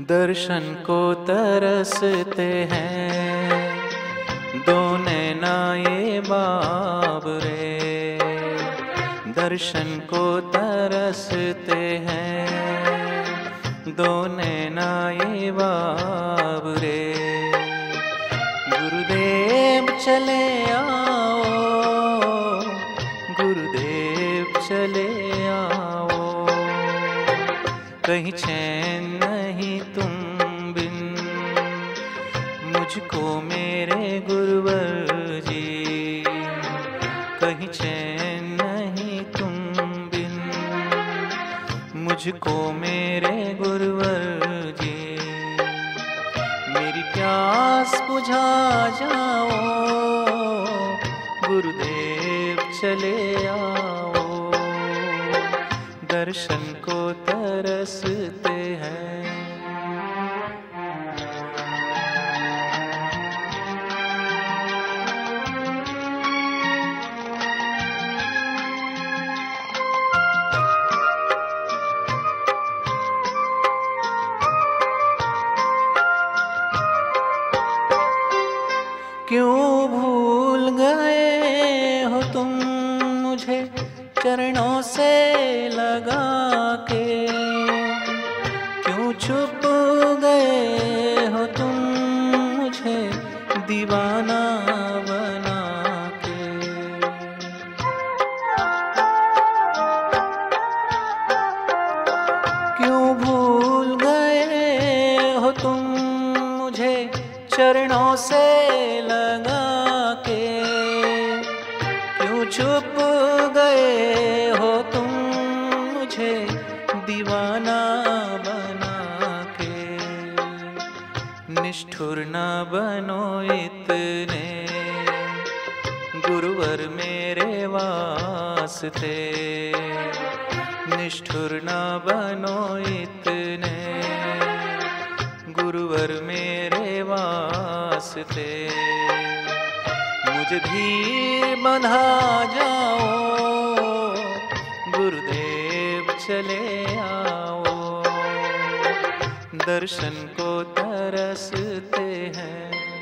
दर्शन को तरसते हैं। दो नैनाए बाब रे। दर्शन को तरसते हैं। दो नैनाए बाब रे। गुरुदेव चले आओ। गुरुदेव चले आओ। कहीं चैन मुझको मेरे गुरुवर जी। कहीं चैन नहीं तुम बिन। मुझको मेरे गुरुवर जी। मेरी प्यास बुझा जाओ। गुरुदेव चले आओ। दर्शन को तरसते हैं। मुझे चरणों से लगा के। क्यों छुप गए हो तुम मुझे दीवाना बना के? क्यों भूल गए हो तुम मुझे चरणों से लगा के? क्यों छुप निष्ठुर न बनो इतने। गुरुवर मेरे वास्ते। निष्ठुर न बनो इतने। गुरुवर मेरे वास्ते। मुझे धीर बंधा जाओ। गुरुदेव चले दर्शन को तरसते हैं।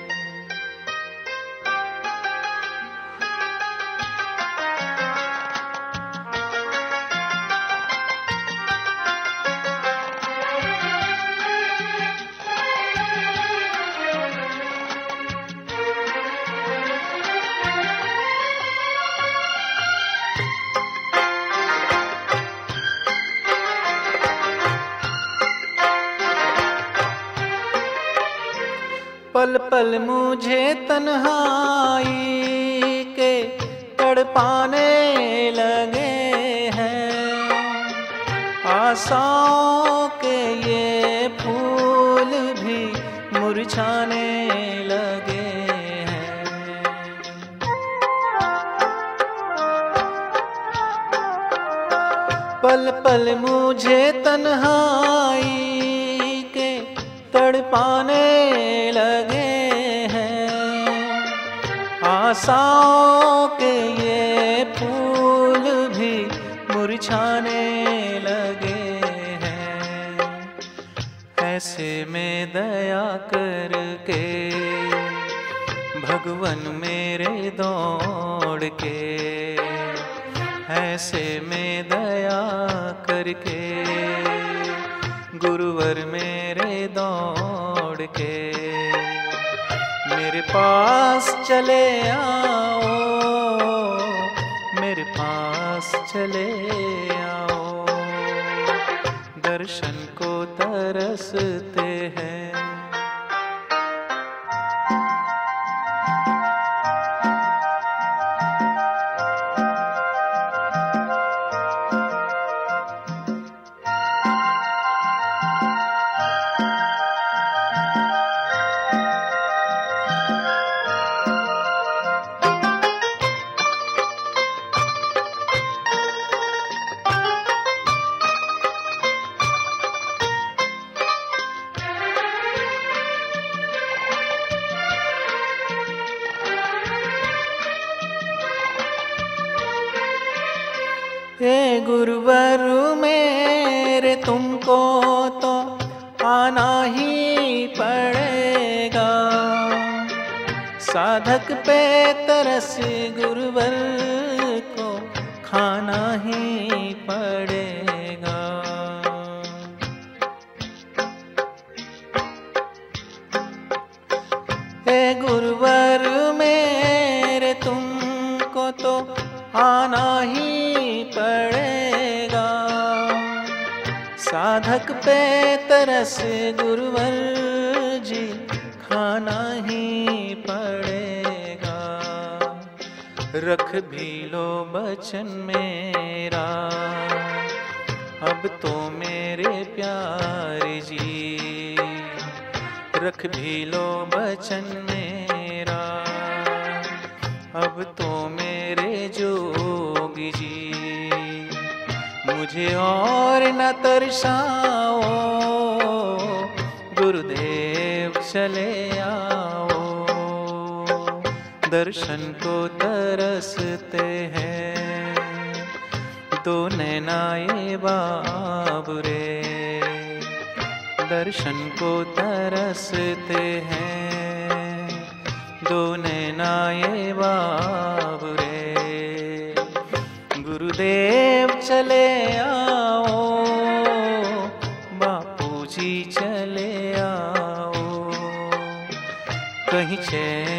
पल पल मुझे तन्हाई के तड़पाने लगे हैं। आशाओं के ये फूल भी मुरझाने लगे हैं। पल पल मुझे तन्हाई तड़पाने लगे हैं। आशाओं के ये फूल भी मुरझाने लगे हैं। ऐसे में दया करके, भगवन मेरे दौड़ के, ऐसे में दया करके। गुरुवर मेरे दौड़ के। मेरे पास चले आओ, मेरे पास चले आओ। दर्शन को तरसते हैं। हे गुरुवर मेरे, तुमको तो आना ही पड़ेगा। साधक पे तरस गुरुवर को खाना ही पड़ेगा। गुरुवर मेरे, तुमको तो आना ही साधक पे तरस गुरुवर जी, खाना ही पड़ेगा। रख भी लो बचन मेरा। अब तो मेरे प्यारे जी, रख भी लो बचन मेरा। अब तो मेरे जोगी जी मुझे और न तरसाओ। गुरुदेव, चले आओ। दर्शन को तरसते हैं। तो नैनाए बाबरे दर्शन को तरसते हैं। दो नैनाए बाबरे गुरुदेव चले आओ बापू जी चले आओ। कहीं चैन